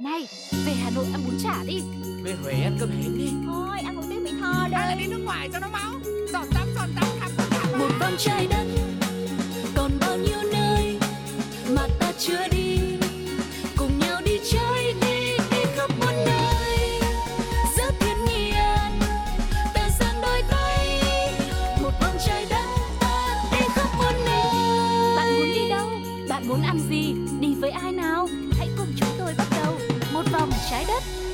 Này, về Hà Nội ăn bún chả đi. Về Huế ăn cơm hến đi. Thôi, ăn một tiếng Mỹ Tho Hay là đây đi nước ngoài cho nó máu? Giọt tắm, giọt tắm, khắp khắp khắp một vòng trái đất còn bao nhiêu nơi mà ta chưa đi trái đất.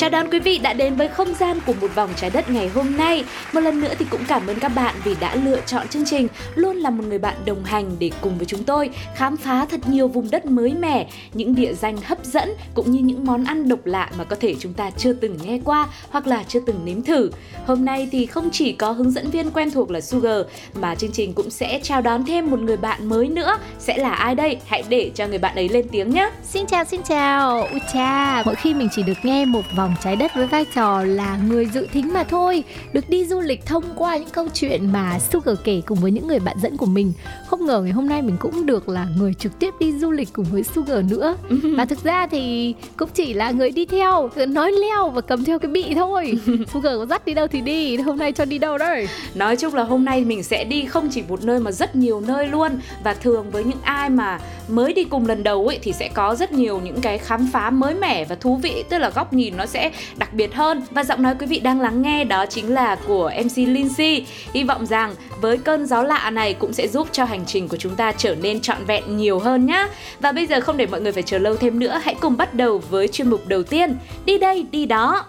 Chào đón quý vị đã đến với không gian của một vòng trái đất ngày hôm nay. Một lần nữa thì cũng cảm ơn các bạn vì đã lựa chọn chương trình, luôn là một người bạn đồng hành để cùng với chúng tôi khám phá thật nhiều vùng đất mới mẻ, những địa danh hấp dẫn cũng như những món ăn độc lạ mà có thể chúng ta chưa từng nghe qua hoặc là chưa từng nếm thử. Hôm nay thì không chỉ có hướng dẫn viên quen thuộc là Sugar mà chương trình cũng sẽ chào đón thêm một người bạn mới nữa. Sẽ là ai đây? Hãy để cho người bạn ấy lên tiếng nhé. Xin chào, xin chào. Ui cha, mỗi khi mình chỉ được nghe một vòng trái đất với vai trò là người dự thính mà thôi, được đi du lịch thông qua những câu chuyện mà Sugar kể cùng với những người bạn dẫn của mình. Không ngờ ngày hôm nay mình cũng được là người trực tiếp đi du lịch cùng với Sugar nữa. Và thực ra thì cũng chỉ là người đi theo, nói leo và cầm theo cái bị thôi. Sugar có dắt đi đâu thì đi, hôm nay cho đi đâu đây? Nói chung là hôm nay mình sẽ đi không chỉ một nơi mà rất nhiều nơi luôn Và thường với những ai mà mới đi cùng lần đầu ấy thì sẽ có rất nhiều những cái khám phá mới mẻ và thú vị Tức là góc nhìn nó sẽ đặc biệt hơn. Và giọng nói quý vị đang lắng nghe đó chính là của MC Lindsay. Hy vọng rằng với cơn gió lạ này cũng sẽ giúp cho hành trình của chúng ta trở nên trọn vẹn nhiều hơn nhá. Và bây giờ không để mọi người phải chờ lâu thêm nữa Hãy cùng bắt đầu với chuyên mục đầu tiên. Đi đây, đi đó.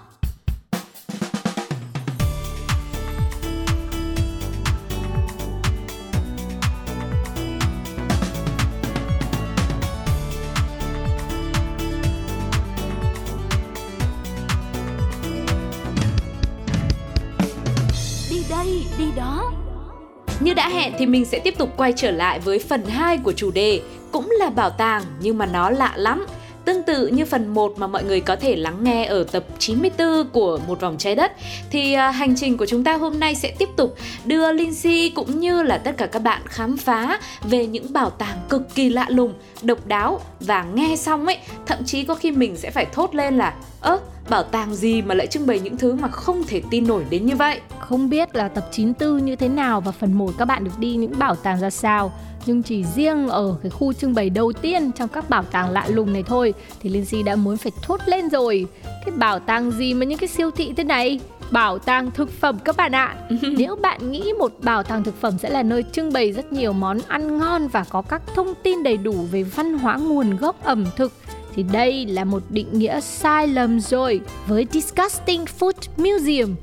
Thì mình sẽ tiếp tục quay trở lại với phần 2 của chủ đề Cũng là bảo tàng nhưng mà nó lạ lắm. Tương tự như phần 1 mà mọi người có thể lắng nghe ở tập 94 của Một vòng trái đất thì à, hành trình của chúng ta hôm nay sẽ tiếp tục đưa Lindsay cũng như là tất cả các bạn khám phá về những bảo tàng cực kỳ lạ lùng, độc đáo và nghe xong ấy, thậm chí có khi mình sẽ phải thốt lên là ơ bảo tàng gì mà lại trưng bày những thứ mà không thể tin nổi đến như vậy. Không biết là tập 94 như thế nào và phần 1 các bạn được đi những bảo tàng ra sao. Nhưng chỉ riêng ở cái khu trưng bày đầu tiên trong các bảo tàng lạ lùng này thôi Thì Lindsay đã muốn phải thốt lên rồi. Cái bảo tàng gì mà những cái siêu thị thế này? Bảo tàng thực phẩm các bạn ạ. Nếu bạn nghĩ một bảo tàng thực phẩm sẽ là nơi trưng bày rất nhiều món ăn ngon Và có các thông tin đầy đủ về văn hóa nguồn gốc ẩm thực thì đây là một định nghĩa sai lầm rồi với Disgusting Food Museum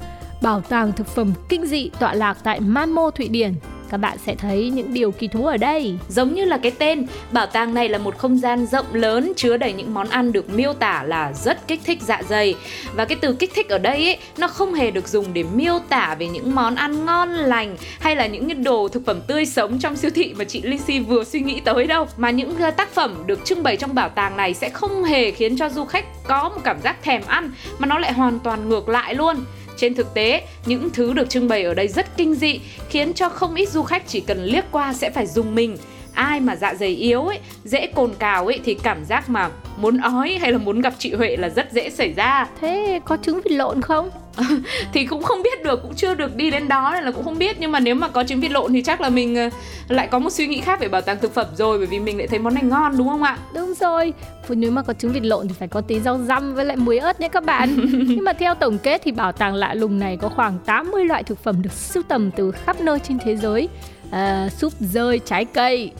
bảo tàng thực phẩm kinh dị tọa lạc tại Malmö, Thụy Điển. Các bạn sẽ thấy những điều kỳ thú ở đây. Giống như là cái tên, bảo tàng này là một không gian rộng lớn chứa đầy những món ăn được miêu tả là rất kích thích dạ dày. Và cái từ kích thích ở đây ấy, nó không hề được dùng để miêu tả về những món ăn ngon lành hay là những đồ thực phẩm tươi sống trong siêu thị mà chị Lucy vừa suy nghĩ tới đâu. Mà những à, tác phẩm được trưng bày trong bảo tàng này sẽ không hề khiến cho du khách có một cảm giác thèm ăn mà nó lại hoàn toàn ngược lại luôn. Trên thực tế, những thứ được trưng bày ở đây rất kinh dị, khiến cho không ít du khách chỉ cần liếc qua sẽ phải dùng mình. Ai mà dạ dày yếu ấy, dễ cồn cào ấy thì cảm giác mà muốn ói hay là muốn gặp chị Huệ là rất dễ xảy ra. Thế có trứng vịt lộn không? thì cũng không biết được, cũng chưa được đi đến đó nên là cũng không biết. Nhưng mà nếu mà có trứng vịt lộn thì chắc là mình ờ, lại có một suy nghĩ khác về bảo tàng thực phẩm rồi bởi vì mình lại thấy món này ngon đúng không ạ? Đúng rồi, nếu mà có trứng vịt lộn thì phải có tí rau răm với lại muối ớt nhé các bạn. Nhưng mà theo tổng kết thì bảo tàng lạ lùng này có khoảng 80 loại thực phẩm được sưu tầm từ khắp nơi trên thế giới. À, Súp rơi trái cây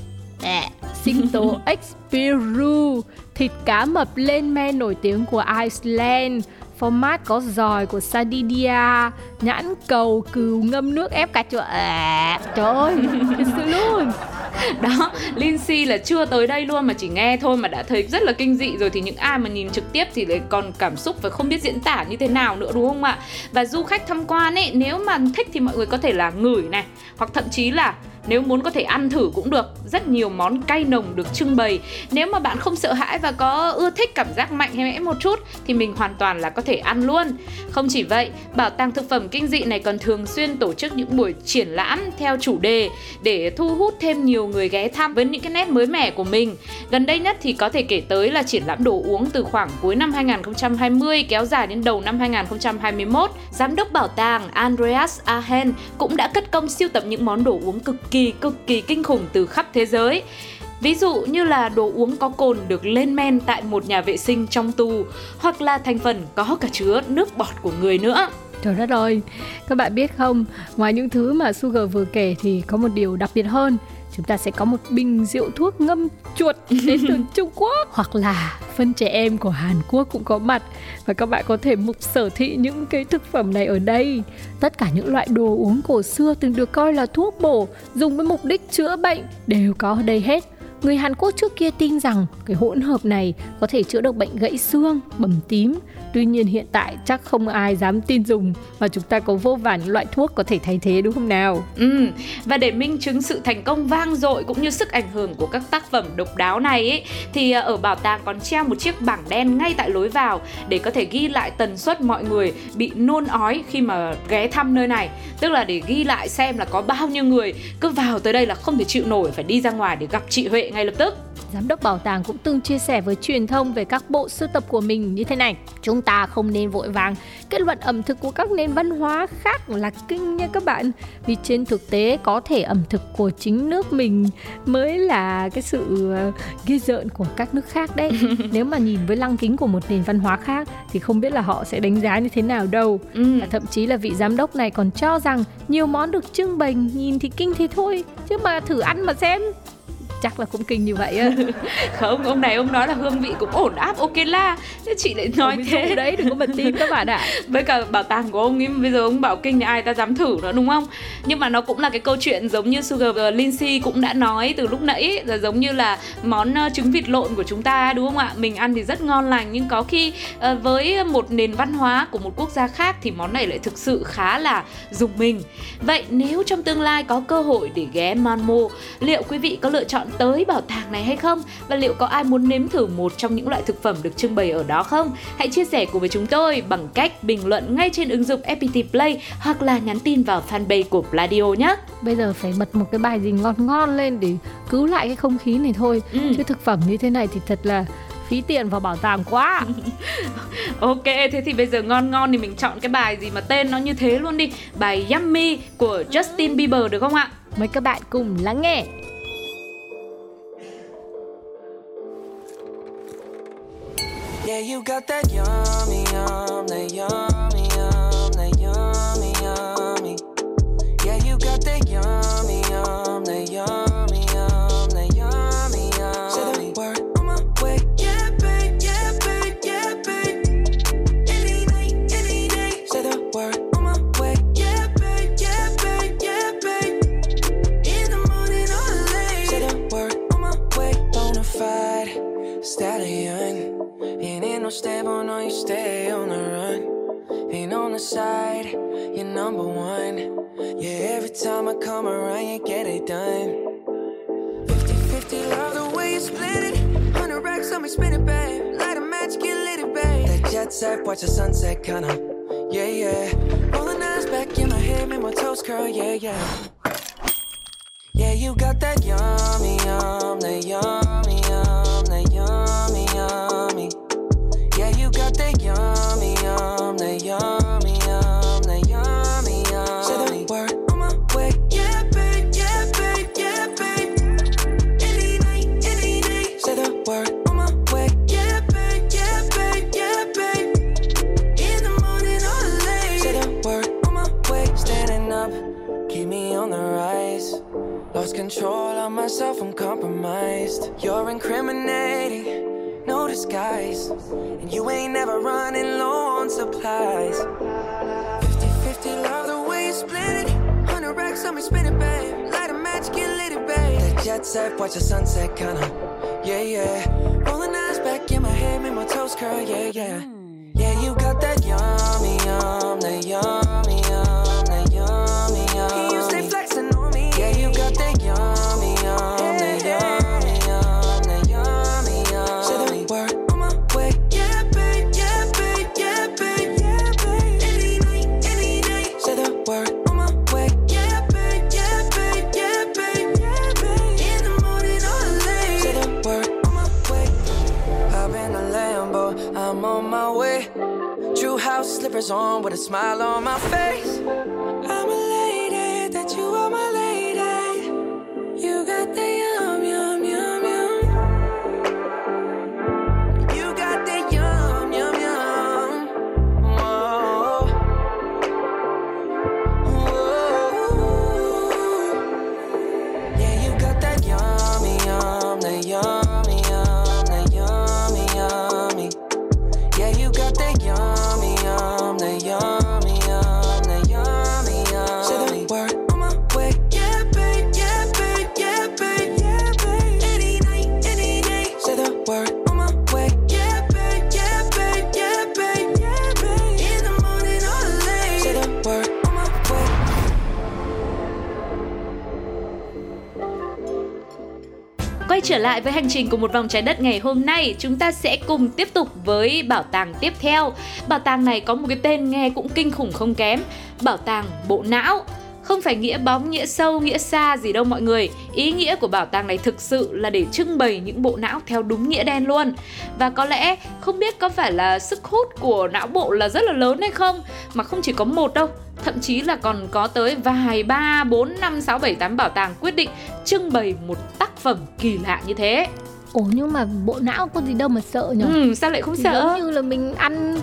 à, Sinh tố ếch Peru Thịt cá mập lên men nổi tiếng của Iceland format có giòi của Sardinia nhãn cầu cừu ngâm nước ép cà chua. À, trời ơi thật sự luôn. Đó Lindsay là chưa tới đây luôn mà chỉ nghe thôi mà đã thấy rất là kinh dị rồi thì những ai mà nhìn trực tiếp thì lại còn cảm xúc và không biết diễn tả như thế nào nữa đúng không ạ? Và du khách tham quan ấy nếu mà thích thì mọi người có thể là ngửi này hoặc thậm chí là nếu muốn có thể ăn thử cũng được. Rất nhiều món cay nồng được trưng bày. Nếu mà bạn không sợ hãi và có ưa thích cảm giác mạnh hay mẽ một chút, thì mình hoàn toàn là có thể ăn luôn. Không chỉ vậy, bảo tàng thực phẩm kinh dị này còn thường xuyên tổ chức những buổi triển lãm theo chủ đề để thu hút thêm nhiều người ghé thăm với những cái nét mới mẻ của mình. Gần đây nhất thì có thể kể tới là triển lãm đồ uống từ khoảng cuối năm 2020 kéo dài đến đầu năm 2021 giám đốc bảo tàng Andreas Ahen cũng đã cất công siêu tập những món đồ uống cực kỳ cực kỳ kinh khủng từ khắp thế giới. Ví dụ như là đồ uống có cồn được lên men tại một nhà vệ sinh trong tù hoặc là thành phần có cả chứa nước bọt của người nữa. Trời đất ơi, các bạn biết không, ngoài những thứ mà Sugar vừa kể thì có một điều đặc biệt hơn chúng ta sẽ có một bình rượu thuốc ngâm chuột đến từ Trung Quốc hoặc là phân trẻ em của Hàn Quốc cũng có mặt và các bạn có thể mục sở thị những cái thực phẩm này ở đây. Tất cả những loại đồ uống cổ xưa từng được coi là thuốc bổ dùng với mục đích chữa bệnh đều có ở đây hết. Người Hàn Quốc trước kia tin rằng cái hỗn hợp này có thể chữa được bệnh gãy xương, bầm tím, Tuy nhiên hiện tại chắc không ai dám tin dùng và chúng ta có vô vàn những loại thuốc có thể thay thế đúng không nào? Ừ, và để minh chứng sự thành công vang dội cũng như sức ảnh hưởng của các tác phẩm độc đáo này ấy, thì à, ở bảo tàng còn treo một chiếc bảng đen ngay tại lối vào để có thể ghi lại tần suất mọi người bị nôn ói khi mà ghé thăm nơi này. Tức là để ghi lại xem là có bao nhiêu người cứ vào tới đây là không thể chịu nổi phải đi ra ngoài để gặp chị Huệ ngay lập tức. Giám đốc bảo tàng cũng từng chia sẻ với truyền thông về các bộ sưu tập của mình như thế này. Chúng ta không nên vội vàng kết luận ẩm thực của các nền văn hóa khác là kinh nha các bạn. Vì trên thực tế có thể ẩm thực của chính nước mình mới là cái sự ờ, ghi rợn của các nước khác đấy. Nếu mà nhìn với lăng kính của một nền văn hóa khác thì không biết là họ sẽ đánh giá như thế nào đâu. Ừ. Và thậm chí là vị giám đốc này còn cho rằng nhiều món được trưng bày nhìn thì kinh thế thôi chứ mà thử ăn mà xem chắc là cũng kinh như vậy á. Không ông này ông nói là hương vị cũng ổn áp ok la. Chứ chị lại nói ông thế. đấy đừng có bật tin các bạn ạ. Với cả bảo tàng của ông ấy bây giờ ông bảo kinh thì ai ta dám thử nữa đúng không? Nhưng mà nó cũng là cái câu chuyện giống như Sugar Lindsay cũng đã nói từ lúc nãy là giống như là món uh, trứng vịt lộn của chúng ta đúng không ạ? Mình ăn thì rất ngon lành nhưng có khi uh, với một nền văn hóa của một quốc gia khác thì món này lại thực sự khá là dùng mình. Vậy nếu trong tương lai có cơ hội để ghé Manmo liệu quý vị có lựa chọn tới bảo tàng này hay không và liệu có ai muốn nếm thử một trong những loại thực phẩm được trưng bày ở đó không? Hãy chia sẻ cùng với chúng tôi bằng cách bình luận ngay trên ứng dụng FPT Play hoặc là nhắn tin vào fanpage của Pladio nhé. Bây giờ phải bật một cái bài gì ngon ngon lên để cứu lại cái không khí này thôi. Ừ. Chứ thực phẩm như thế này thì thật là phí tiền vào bảo tàng quá ok thế thì bây giờ ngon ngon thì mình chọn cái bài gì mà tên nó như thế luôn đi bài Yummy của Justin Bieber được không ạ mời các bạn cùng lắng nghe Yeah, you got that yummy, yum, that yummy, lại với hành trình của một vòng trái đất ngày hôm nay, chúng ta sẽ cùng tiếp tục với bảo tàng tiếp theo. Bảo tàng này có một cái tên nghe cũng kinh khủng không kém, bảo tàng bộ não. Không phải nghĩa bóng, nghĩa sâu, nghĩa xa gì đâu mọi người. Ý nghĩa của bảo tàng này thực sự là để trưng bày những bộ não theo đúng nghĩa đen luôn. Và có lẽ không biết có phải là sức hút của não bộ là rất là lớn hay không, mà không chỉ có một đâu, thậm chí là còn có tới vài ba bốn năm sáu bảy tám bảo tàng quyết định trưng bày một tác phẩm kỳ lạ như thế. Ủa nhưng mà bộ não có gì đâu mà sợ nhỉ? Ừ, sao lại không Thì sợ? Giống như là mình ăn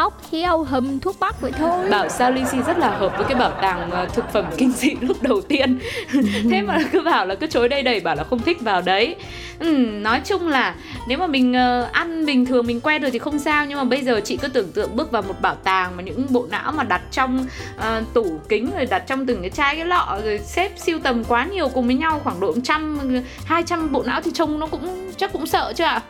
ốc heo hầm thuốc bắc vậy thôi. Bảo sao Lizzy rất là hợp với cái bảo tàng ờ, thực phẩm kinh dị lúc đầu tiên. Thế mà cứ bảo là cứ chối đây đầy bảo là không thích vào đấy. Ừ, Nói chung là nếu mà mình ờ, ăn bình thường mình quen rồi thì không sao Nhưng mà bây giờ chị cứ tưởng tượng bước vào một bảo tàng mà những bộ não mà đặt trong ờ, tủ kính rồi đặt trong từng cái chai cái lọ rồi xếp siêu tầm quá nhiều cùng với nhau khoảng độ trăm hai trăm bộ não thì trông nó cũng chắc cũng sợ chứ ạ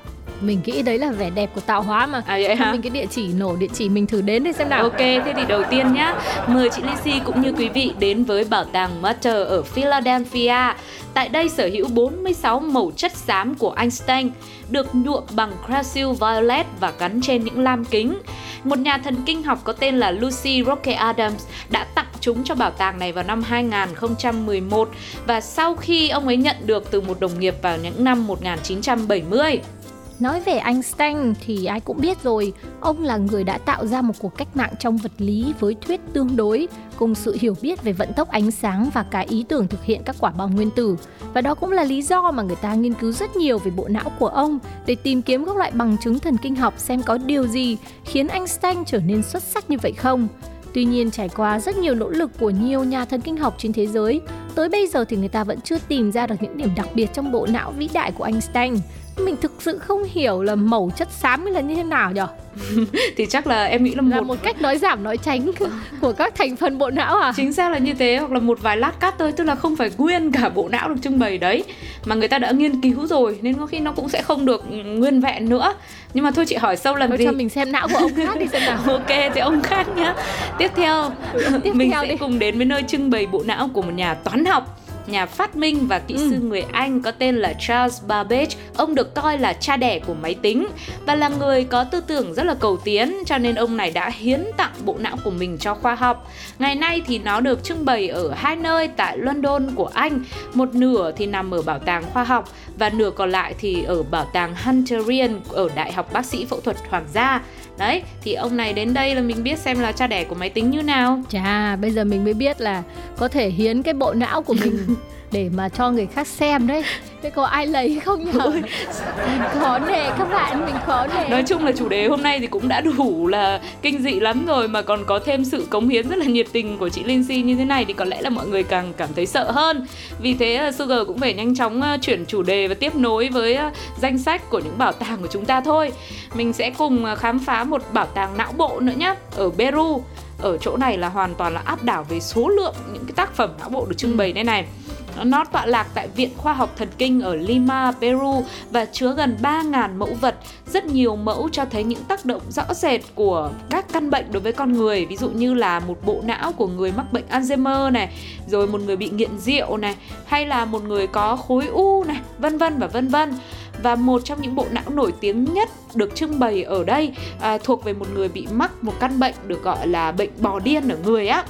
Mình nghĩ đấy là vẻ đẹp của tạo hóa mà. À vậy hả? mình cái địa chỉ nổ địa chỉ mình thử đến đi xem nào. Ok, thế thì đầu tiên nhá, mời chị Lizzy cũng như quý vị đến với bảo tàng Matter ở Philadelphia. Tại đây sở hữu 46 màu chất xám của Einstein, được nhuộm bằng Crasil Violet và gắn trên những lam kính. Một nhà thần kinh học có tên là Lucy Roque Adams đã tặng chúng cho bảo tàng này vào năm 2011 và sau khi ông ấy nhận được từ một đồng nghiệp vào những năm 1970. Nói về Einstein thì ai cũng biết rồi, ông là người đã tạo ra một cuộc cách mạng trong vật lý với thuyết tương đối, cùng sự hiểu biết về vận tốc ánh sáng và cả ý tưởng thực hiện các quả bom nguyên tử. Và đó cũng là lý do mà người ta nghiên cứu rất nhiều về bộ não của ông để tìm kiếm các loại bằng chứng thần kinh học xem có điều gì khiến Einstein trở nên xuất sắc như vậy không. Tuy nhiên trải qua rất nhiều nỗ lực của nhiều nhà thần kinh học trên thế giới, tới bây giờ thì người ta vẫn chưa tìm ra được những điểm đặc biệt trong bộ não vĩ đại của Einstein. Mình thực sự không hiểu là màu chất xám là như thế nào nhỉ? Thì chắc là em nghĩ là Là một một cách nói giảm nói tránh của các thành phần bộ não à? Chính xác là như thế hoặc là một vài lát cắt thôi Tức là không phải nguyên cả bộ não được trưng bày đấy Mà người ta đã nghiên cứu rồi Nên có khi nó cũng sẽ không được nguyên vẹn nữa Nhưng mà thôi chị hỏi sâu lần Thôi gì cho mình xem não của ông khác đi xem nào. Ok thì ông khác nhá Tiếp theo Tiếp Mình theo sẽ đi. cùng đến với nơi trưng bày bộ não của một nhà toán học nhà phát minh và kỹ sư người Anh có tên là Charles Babbage. Ông được coi là cha đẻ của máy tính và là người có tư tưởng rất là cầu tiến cho nên ông này đã hiến tặng bộ não của mình cho khoa học. Ngày nay thì nó được trưng bày ở hai nơi tại London của Anh, một nửa thì nằm ở bảo tàng khoa học và nửa còn lại thì ở bảo tàng Hunterian ở Đại học Bác sĩ Phẫu thuật Hoàng gia. Đấy, thì ông này đến đây là mình biết xem là cha đẻ của máy tính như nào. Chà, bây giờ mình mới biết là có thể hiến cái bộ não của mình để mà cho người khác xem đấy. Thế có ai lấy không nhỉ? Mình khó nè các bạn, mình khó nè. Nói chung là chủ đề hôm nay thì cũng đã đủ là kinh dị lắm rồi mà còn có thêm sự cống hiến rất là nhiệt tình của chị Lindsay như thế này thì có lẽ là mọi người càng cảm thấy sợ hơn. Vì thế là Sugar cũng phải nhanh chóng ờ, chuyển chủ đề và tiếp nối với ờ, danh sách của những bảo tàng của chúng ta thôi. Mình sẽ cùng khám phá một bảo tàng não bộ nữa nhé ở Peru. Ở chỗ này là hoàn toàn là áp đảo về số lượng những cái tác phẩm não bộ được trưng bày đây này. Nó tọa lạc tại Viện Khoa học Thần kinh ở Lima, Peru và chứa gần 3.000 mẫu vật. Rất nhiều mẫu cho thấy những tác động rõ rệt của các căn bệnh đối với con người. Ví dụ như là một bộ não của người mắc bệnh Alzheimer này, rồi một người bị nghiện rượu này, hay là một người có khối u này, vân vân và vân vân và một trong những bộ não nổi tiếng nhất được trưng bày ở đây à, thuộc về một người bị mắc một căn bệnh được gọi là bệnh bò điên ở người á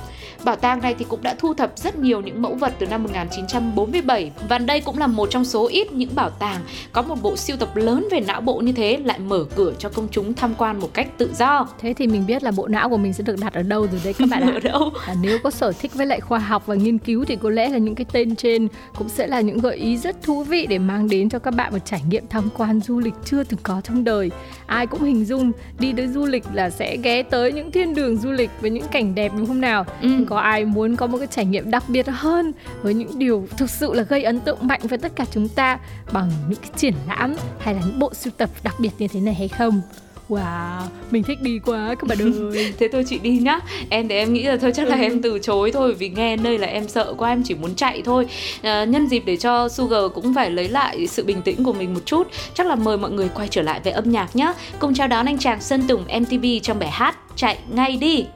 Bảo tàng này thì cũng đã thu thập rất nhiều những mẫu vật từ năm 1947 và đây cũng là một trong số ít những bảo tàng có một bộ siêu tập lớn về não bộ như thế lại mở cửa cho công chúng tham quan một cách tự do. Thế thì mình biết là bộ não của mình sẽ được đặt ở đâu rồi đấy các bạn ạ. ở đâu? À, nếu có sở thích với lại khoa học và nghiên cứu thì có lẽ là những cái tên trên cũng sẽ là những gợi ý rất thú vị để mang đến cho các bạn một trải nghiệm tham quan du lịch chưa từng có trong đời. Ai cũng hình dung đi tới du lịch là sẽ ghé tới những thiên đường du lịch với những cảnh đẹp đúng không nào? Ừ. Có ai muốn có một cái trải nghiệm đặc biệt hơn với những điều thực sự là gây ấn tượng mạnh với tất cả chúng ta bằng những cái triển lãm hay là những bộ sưu tập đặc biệt như thế này hay không? Wow, mình thích đi quá các bạn ơi. Thế thôi chị đi nhá. Em thì em nghĩ là thôi chắc là ừ. em từ chối thôi Vì nghe nơi là em sợ quá em chỉ muốn chạy thôi. À, Nhân dịp để cho Sugar cũng phải lấy lại sự bình tĩnh của mình một chút Chắc là mời mọi người quay trở lại về âm nhạc nhá. Cùng chào đón anh chàng Sơn Tùng MTV trong bài hát Chạy ngay đi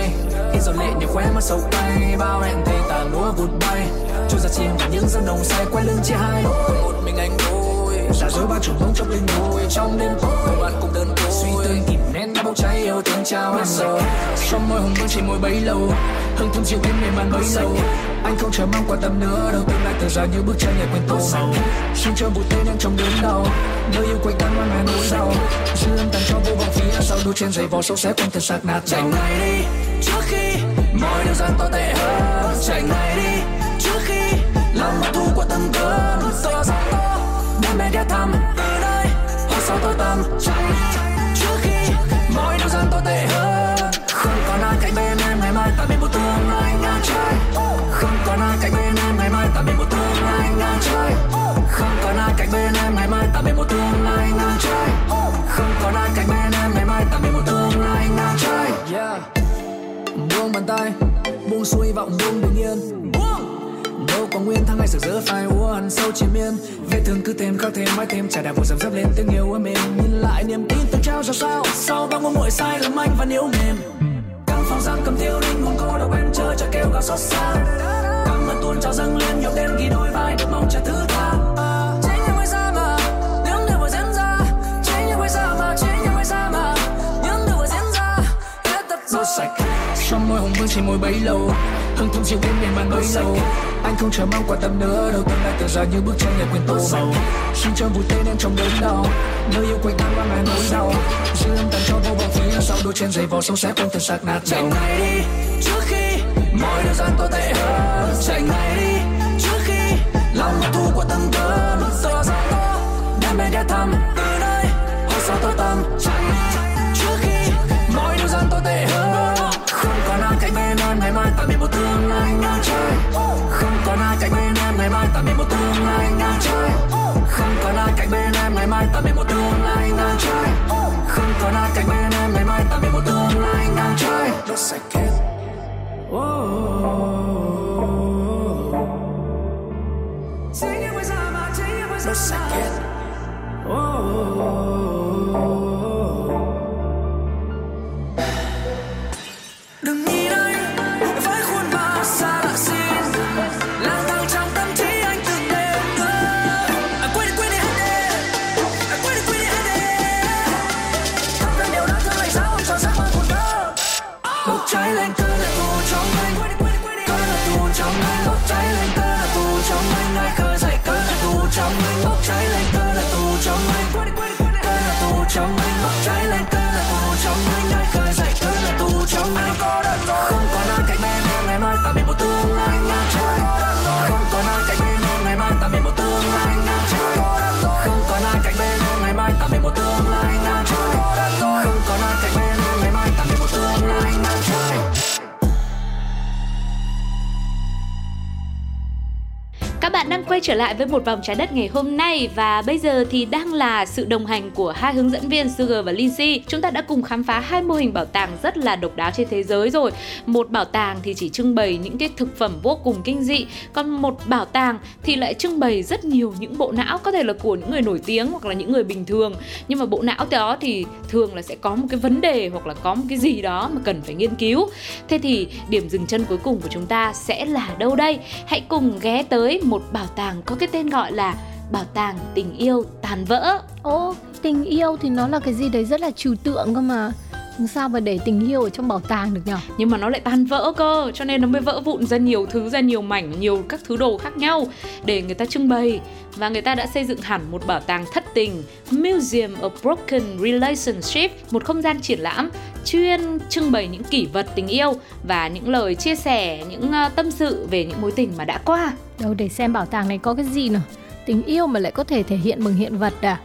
vắng khi giọt lệ như khóe mắt sầu cay bao hẹn thề tàn lúa vụt bay. Trôi ra chim những giấc nồng say quay lưng chia hai. Một mình anh đôi giả dối bao chủ mong trong linh hồn trong đêm tối. Bạn cũng đơn côi suy tư kìm nén bốc cháy yêu thương trao hết rồi trong môi hồng vương chỉ môi bấy lâu, hương thơm chiều em mềm màn bấy lâu. Anh không chờ mong quan tâm nữa đâu tương lai từ giờ như bước chân nhẹ quên tô màu xin cho bụi tên em trong đớn đau, nơi yêu quanh tan ngoan nỗi đau. Dư âm tàn cho vô vọng phía sau đu trên giày vò sâu xé quanh thân xác nát chạy ngay đi, trước khi mọi điều gian to tệ hơn. Chạy ngay đi, trước khi lòng thu qua tâm cơn to gió. to đam mê ghé thăm từ đây hoặc sau tôi tâm. Chạy trước khi mọi điều gian tồi tệ hơn, không còn ai cạnh bên em, ngày mai ta biết một tương lai ngang trời. Không còn ai cạnh bên em, ngày mai ta biết một tương lai ngang trời. Không còn ai cạnh bên em, ngày mai ta biết một tương lai ngang trời. Không còn ai cạnh bên em, ngày mai ta biết một tương lai ngang trời. Yeah. Buông bàn tay, buông xuôi vọng, buông bình yên. Đâu có nguyên tháng ngày sực giữa phai uốn sâu chiến miên vết thương cứ thêm khắc thêm mãi thêm. Trả đạp vụ dầm dấp lên tiếng yêu em mềm nhìn lại niềm tin từng trao ra sao? Sau bao ngôn nguội sai lầm anh vẫn yếu mềm? Căng phòng giang cầm tiêu linh hồn cô độc em chơi cho kêu gào xót xa. Căng mật tuôn trao dâng lên nhiều đêm ghi đôi vai được mong trả thứ tha. Chính như bây giờ mà những điều vừa diễn ra. Chính như bây giờ mà Chính như bây giờ mà những điều vừa diễn ra. Hết tất rồi. sạch. Trong môi hồng vương chỉ môi bấy lâu không thương chiều đêm ngày màn bấy lâu anh không chờ mong quan tâm nữa đâu tương lai từ ra như bước chân ngày quên tô màu xin cho vui tên em trong đớn đau, nơi yêu quanh anh mang lại nỗi đau dư âm tàn cho vô vọng phía sau, đôi chân giày vò sâu xé không thân sạc nát chạy ngay đi, trước khi mọi điều gian tồi tệ hơn. Chạy ngay đi, trước khi lòng thu của tâm cơn. To gió to đem về ghé thăm từ nơi, hôm sau tôi tâm chạy tương lai ngang trời. Không còn ai cạnh bên em ngày mai ta biết một tương lai ngang trời. Không còn ai cạnh bên em ngày mai ta biết một tương lai ngang trời. Không còn ai cạnh bên em ngày mai ta biết một tương lai ngang trời. Đốt sạch hết. Đốt sạch hết. Đừng quay trở lại với một vòng trái đất ngày hôm nay và bây giờ thì đang là sự đồng hành của hai hướng dẫn viên Sugar và Lindsay. Chúng ta đã cùng khám phá hai mô hình bảo tàng rất là độc đáo trên thế giới rồi. Một bảo tàng thì chỉ trưng bày những cái thực phẩm vô cùng kinh dị, còn một bảo tàng thì lại trưng bày rất nhiều những bộ não có thể là của những người nổi tiếng hoặc là những người bình thường. Nhưng mà bộ não đó thì thường là sẽ có một cái vấn đề hoặc là có một cái gì đó mà cần phải nghiên cứu. Thế thì điểm dừng chân cuối cùng của chúng ta sẽ là đâu đây? Hãy cùng ghé tới một bảo tàng có cái tên gọi là Bảo tàng tình yêu tàn vỡ. Ô, tình yêu thì nó là cái gì đấy rất là trừu tượng cơ mà sao mà để tình yêu ở trong bảo tàng được nhở? Nhưng mà nó lại tan vỡ cơ cho nên nó mới vỡ vụn ra nhiều thứ ra nhiều mảnh nhiều các thứ đồ khác nhau để người ta trưng bày. Và người ta đã xây dựng hẳn một bảo tàng thất tình Museum of Broken Relationship một không gian triển lãm chuyên trưng bày những kỷ vật tình yêu và những lời chia sẻ những uh, tâm sự về những mối tình mà đã qua. Đâu để xem bảo tàng này có cái gì nào tình yêu mà lại có thể thể hiện bằng hiện vật à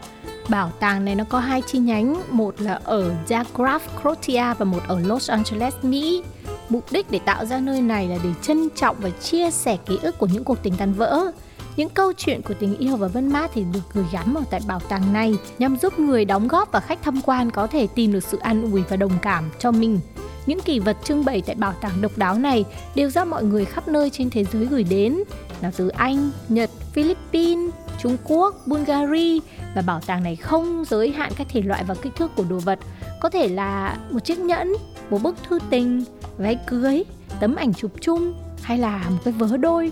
Bảo tàng này nó có hai chi nhánh, một là ở Zagreb, Croatia và một ở Los Angeles, Mỹ. Mục đích để tạo ra nơi này là để trân trọng và chia sẻ ký ức của những cuộc tình tan vỡ. Những câu chuyện của tình yêu và vân mát thì được gửi gắm ở tại bảo tàng này nhằm giúp người đóng góp và khách tham quan có thể tìm được sự an ủi và đồng cảm cho mình. Những kỷ vật trưng bày tại bảo tàng độc đáo này đều do mọi người khắp nơi trên thế giới gửi đến, nào từ Anh, Nhật, Philippines, Trung Quốc, Bulgaria và bảo tàng này không giới hạn các thể loại và kích thước của đồ vật. Có thể là một chiếc nhẫn, một bức thư tình, váy cưới, tấm ảnh chụp chung hay là một cái vớ đôi.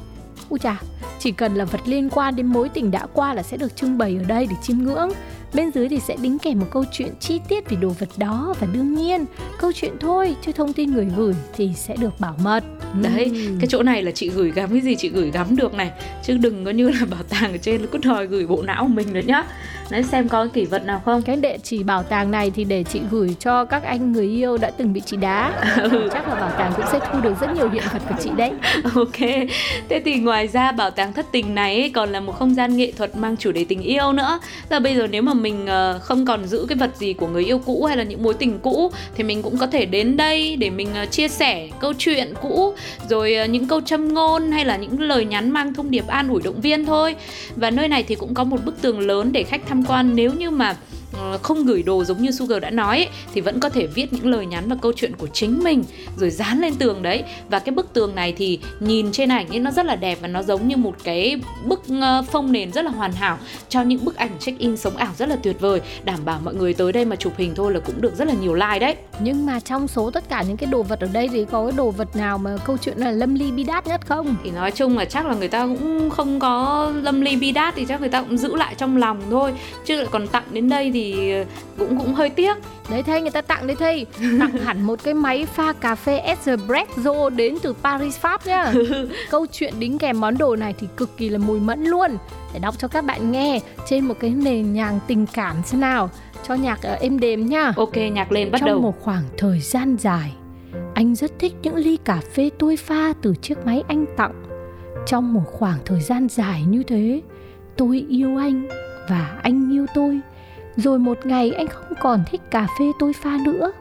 Úi chà, chỉ cần là vật liên quan đến mối tình đã qua là sẽ được trưng bày ở đây để chiêm ngưỡng Bên dưới thì sẽ đính kèm một câu chuyện chi tiết về đồ vật đó và đương nhiên câu chuyện thôi chứ thông tin người gửi thì sẽ được bảo mật. Đấy, uhm. cái chỗ này là chị gửi gắm cái gì chị gửi gắm được này. Chứ đừng có như là bảo tàng ở trên cứ đòi gửi bộ não của mình nữa nhá. Đấy xem có kỷ vật nào không? Cái địa chỉ bảo tàng này thì để chị gửi cho các anh người yêu đã từng bị chị đá. Ừ. Chắc là bảo tàng cũng sẽ thu được rất nhiều hiện vật của chị đấy. Ok. Thế thì ngoài ra bảo tàng thất tình này còn là một không gian nghệ thuật mang chủ đề tình yêu nữa. Là bây giờ nếu mà mình ờ, không còn giữ cái vật gì của người yêu cũ hay là những mối tình cũ, Thì mình cũng có thể đến đây để mình ờ, chia sẻ câu chuyện cũ, Rồi ờ, những câu châm ngôn hay là những lời nhắn mang thông điệp an ủi động viên thôi. Và nơi này thì cũng có một bức tường lớn để khách tham quan. Nếu như mà không gửi đồ giống như Sugar đã nói ấy, thì vẫn có thể viết những lời nhắn và câu chuyện của chính mình rồi dán lên tường đấy. Và cái bức tường này thì nhìn trên ảnh ấy nó rất là đẹp và nó giống như một cái bức ờ, phông nền rất là hoàn hảo cho những bức ảnh check in sống ảo rất là tuyệt vời. Đảm bảo mọi người tới đây mà chụp hình thôi là cũng được rất là nhiều like đấy. Nhưng mà trong số tất cả những cái đồ vật ở đây thì có cái đồ vật nào mà câu chuyện là lâm ly bi đát nhất không? Thì nói chung là chắc là người ta cũng không có lâm ly bi đát thì chắc người ta cũng giữ lại trong lòng thôi. Chứ lại còn tặng đến đây thì cũng cũng hơi tiếc. Đấy thay người ta tặng đấy thay tặng hẳn một cái máy pha cà phê espresso đến từ Paris Pháp nhá. Câu chuyện đính kèm món đồ này thì cực kỳ là mùi mẫn luôn. Để đọc cho các bạn nghe trên một cái nền nhàng tình cảm thế nào. Cho nhạc uh, êm đềm nhá. Ok nhạc lên bắt trong đầu. trong một khoảng thời gian dài anh rất thích những ly cà phê tôi pha từ chiếc máy anh tặng. Trong một khoảng thời gian dài như thế tôi yêu anh và anh yêu tôi rồi một ngày anh không còn thích cà phê tôi pha nữa.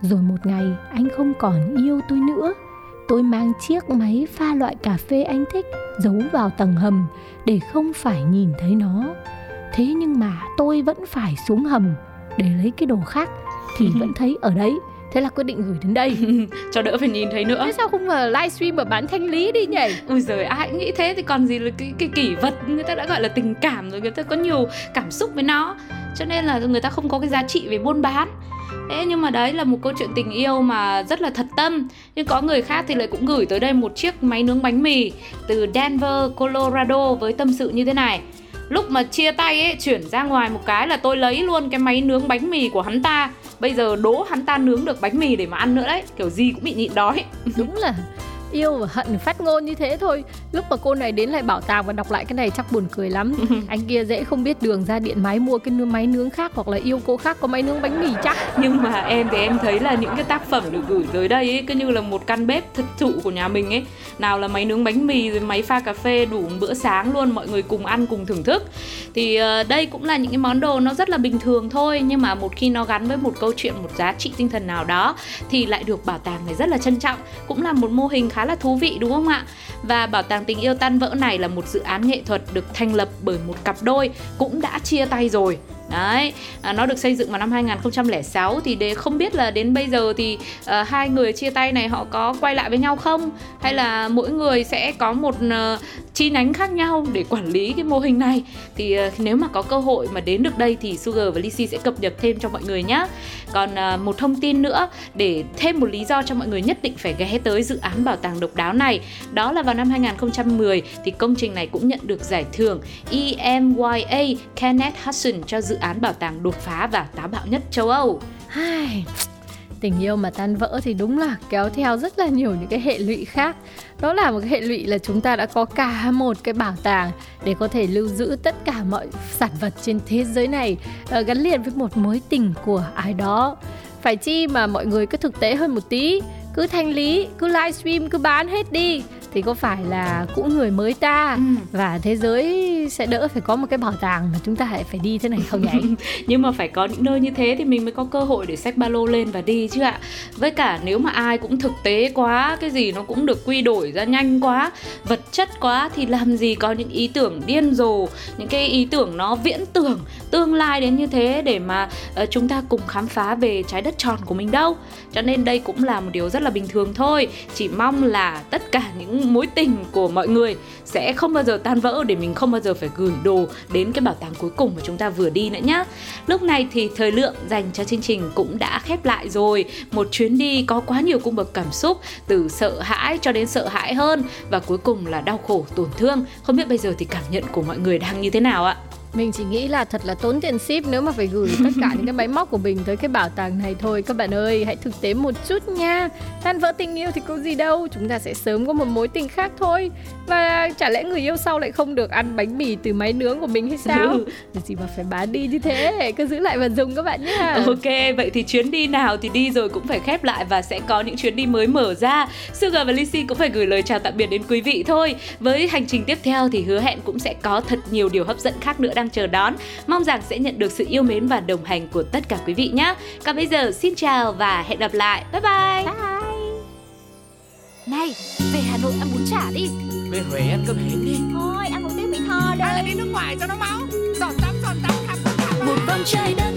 Rồi một ngày anh không còn yêu tôi nữa. Tôi mang chiếc máy pha loại cà phê anh thích giấu vào tầng hầm để không phải nhìn thấy nó. Thế nhưng mà tôi vẫn phải xuống hầm để lấy cái đồ khác thì vẫn thấy ở đấy. Thế là quyết định gửi đến đây. Cho đỡ phải nhìn thấy nữa. Thế sao không mà livestream ở bán thanh lý đi nhỉ? Ui giời ai cũng nghĩ thế. Thì còn gì là cái cái kỷ vật người ta đã gọi là tình cảm rồi. Người ta có nhiều cảm xúc với nó cho nên là người ta không có cái giá trị về buôn bán. Thế nhưng mà đấy là một câu chuyện tình yêu mà rất là thật tâm. Nhưng có người khác thì lại cũng gửi tới đây một chiếc máy nướng bánh mì Từ Denver, Colorado với tâm sự như thế này. Lúc mà chia tay ấy, chuyển ra ngoài một cái là tôi lấy luôn cái máy nướng bánh mì của hắn ta. Bây giờ đố hắn ta nướng được bánh mì để mà ăn nữa đấy. Kiểu gì cũng bị nhịn đói. Đúng là yêu và hận phát ngôn như thế thôi. Lúc mà cô này đến lại bảo tàng và đọc lại cái này chắc buồn cười lắm. Anh kia dễ không biết đường ra điện máy mua cái máy nướng khác hoặc là yêu cô khác có máy nướng bánh mì chắc. Nhưng mà em thì em thấy là những cái tác phẩm được gửi tới đây ấy cứ như là một căn bếp thực thụ của nhà mình ấy. Nào là máy nướng bánh mì rồi máy pha cà phê đủ bữa sáng luôn mọi người cùng ăn cùng thưởng thức. Thì uh, đây cũng là những cái món đồ nó rất là bình thường thôi nhưng mà một khi nó gắn với một câu chuyện một giá trị tinh thần nào đó thì lại được bảo tàng này rất là trân trọng. Cũng là một mô hình khá khá là thú vị đúng không ạ? Và bảo tàng tình yêu tan vỡ này là một dự án nghệ thuật được thành lập bởi một cặp đôi cũng đã chia tay rồi Đấy, à, nó được xây dựng vào năm 2006 thì để không biết là đến bây giờ thì uh, hai người chia tay này họ có quay lại với nhau không hay là mỗi người sẽ có một uh, chi nhánh khác nhau để quản lý cái mô hình này thì uh, nếu mà có cơ hội mà đến được đây thì Sugar và Lisi sẽ cập nhật thêm cho mọi người nhé. Còn à, một thông tin nữa để thêm một lý do cho mọi người nhất định phải ghé tới dự án bảo tàng độc đáo này đó là vào năm 2010 thì công trình này cũng nhận được giải thưởng EMYA Kenneth Hudson cho dự án bảo tàng đột phá và táo bạo nhất châu Âu. Hai, tình yêu mà tan vỡ thì đúng là kéo theo rất là nhiều những cái hệ lụy khác. Đó là một cái hệ lụy là chúng ta đã có cả một cái bảo tàng để có thể lưu giữ tất cả mọi sản vật trên thế giới này ờ, gắn liền với một mối tình của ai đó. Phải chi mà mọi người cứ thực tế hơn một tí, cứ thanh lý, cứ livestream, cứ bán hết đi thì có phải là cũng người mới ta? Ừ. và thế giới sẽ đỡ phải có một cái bảo tàng mà chúng ta lại phải đi thế này không nhỉ? Nhưng mà phải có những nơi như thế thì mình mới có cơ hội để xách ba lô lên và đi chứ ạ. Với cả nếu mà ai cũng thực tế quá cái gì nó cũng được quy đổi ra nhanh quá vật chất quá thì làm gì có những ý tưởng điên rồ những cái ý tưởng nó viễn tưởng tương lai đến như thế để mà uh, chúng ta cùng khám phá về trái đất tròn của mình đâu. Cho nên đây cũng là một điều rất là bình thường thôi. Chỉ mong là tất cả những mối tình của mọi người sẽ không bao giờ tan vỡ để mình không bao giờ phải gửi đồ đến cái bảo tàng cuối cùng mà chúng ta vừa đi nữa nhá. Lúc này thì thời lượng dành cho chương trình cũng đã khép lại rồi. Một chuyến đi có quá nhiều cung bậc cảm xúc, từ sợ hãi cho đến sợ hãi hơn và cuối cùng là đau khổ, tổn thương. Không biết bây giờ thì cảm nhận của mọi người đang như thế nào ạ? Mình chỉ nghĩ là thật là tốn tiền ship nếu mà phải gửi tất cả những cái máy móc của mình tới cái bảo tàng này thôi. Các bạn ơi hãy thực tế một chút nha. Tan vỡ tình yêu thì có gì đâu chúng ta sẽ sớm có một mối tình khác thôi. Và chả lẽ người yêu sau lại không được ăn bánh mì từ máy nướng của mình hay sao? Ừ. gì mà phải bán đi như thế cứ giữ lại và dùng các bạn nhé ok vậy thì chuyến đi nào thì đi rồi cũng phải khép lại và sẽ có những chuyến đi mới mở ra. Sugar và Lizzy cũng phải gửi lời chào tạm biệt đến quý vị thôi. Với hành trình tiếp theo thì hứa hẹn cũng sẽ có thật nhiều điều hấp dẫn khác nữa đang chờ đón. Mong rằng sẽ nhận được sự yêu mến và đồng hành của tất cả quý vị nhé. Còn bây giờ xin chào và hẹn gặp lại. Bye bye. Bye. Này, về Hà Nội ăn bún chả đi. Về Huế ăn cơm hến đi. Thôi, ăn một tiếng Mỹ Tho đây. Hay là đi nước ngoài cho nó máu. Giọt tắm, giọt tắm, khắp khắp. Một vòng trái đất